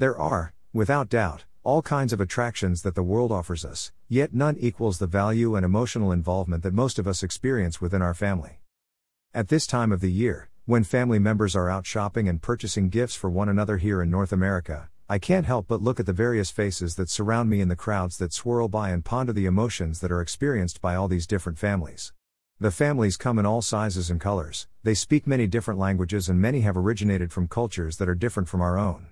There are, without doubt, all kinds of attractions that the world offers us, yet none equals the value and emotional involvement that most of us experience within our family. At this time of the year, when family members are out shopping and purchasing gifts for one another here in North America, I can't help but look at the various faces that surround me in the crowds that swirl by and ponder the emotions that are experienced by all these different families. The families come in all sizes and colors, they speak many different languages, and many have originated from cultures that are different from our own.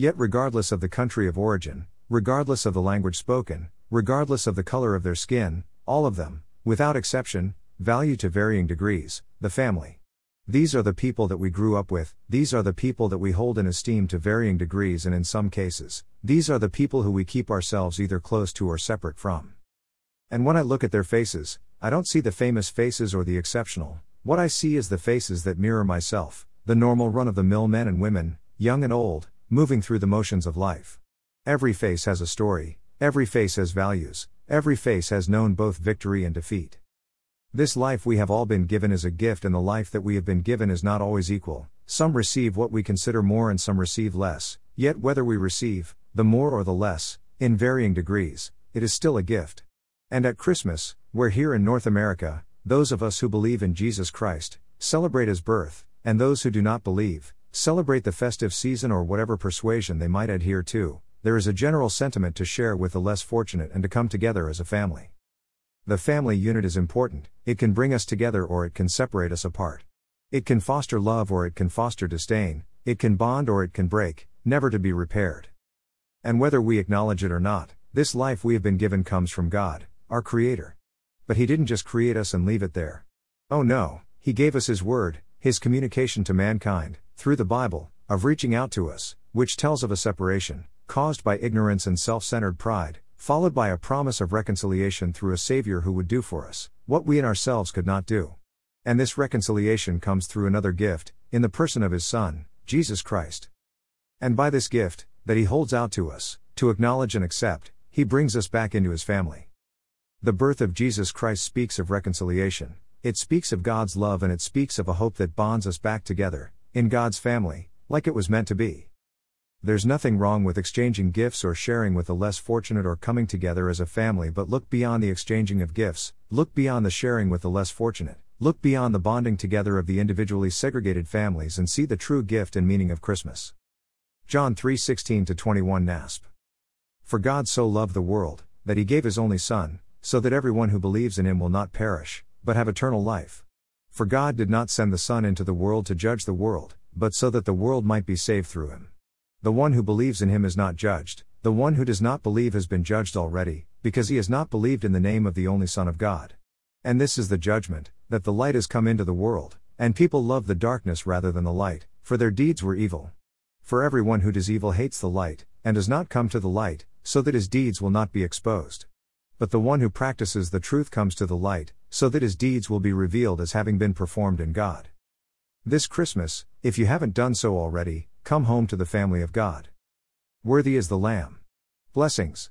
Yet, regardless of the country of origin, regardless of the language spoken, regardless of the color of their skin, all of them, without exception, value to varying degrees the family. These are the people that we grew up with, these are the people that we hold in esteem to varying degrees, and in some cases, these are the people who we keep ourselves either close to or separate from. And when I look at their faces, I don't see the famous faces or the exceptional, what I see is the faces that mirror myself, the normal run of the mill men and women, young and old, moving through the motions of life. Every face has a story, every face has values, every face has known both victory and defeat. This life we have all been given is a gift, and the life that we have been given is not always equal. Some receive what we consider more, and some receive less. Yet, whether we receive, the more or the less, in varying degrees, it is still a gift. And at Christmas, where here in North America, those of us who believe in Jesus Christ celebrate his birth, and those who do not believe celebrate the festive season or whatever persuasion they might adhere to, there is a general sentiment to share with the less fortunate and to come together as a family. The family unit is important, it can bring us together or it can separate us apart. It can foster love or it can foster disdain, it can bond or it can break, never to be repaired. And whether we acknowledge it or not, this life we have been given comes from God, our Creator. But He didn't just create us and leave it there. Oh no, He gave us His Word, His communication to mankind, through the Bible, of reaching out to us, which tells of a separation, caused by ignorance and self centered pride, followed by a promise of reconciliation through a Savior who would do for us what we in ourselves could not do. And this reconciliation comes through another gift, in the person of His Son, Jesus Christ. And by this gift, that He holds out to us, to acknowledge and accept, He brings us back into His family. The birth of Jesus Christ speaks of reconciliation, it speaks of God's love, and it speaks of a hope that bonds us back together, in God's family, like it was meant to be. There's nothing wrong with exchanging gifts or sharing with the less fortunate or coming together as a family, but look beyond the exchanging of gifts, look beyond the sharing with the less fortunate, look beyond the bonding together of the individually segregated families and see the true gift and meaning of Christmas. John 3:16 21 NASB. For God so loved the world that he gave his only son, so that everyone who believes in him will not perish, but have eternal life. For God did not send the son into the world to judge the world, but so that the world might be saved through him. The one who believes in him is not judged, the one who does not believe has been judged already, because he has not believed in the name of the only Son of God. And this is the judgment, that the light has come into the world, and people love the darkness rather than the light, for their deeds were evil. For everyone who does evil hates the light, and does not come to the light, so that his deeds will not be exposed. But the one who practices the truth comes to the light, so that his deeds will be revealed as having been performed in God. This Christmas, if you haven't done so already, Come home to the family of God. Worthy is the Lamb. Blessings.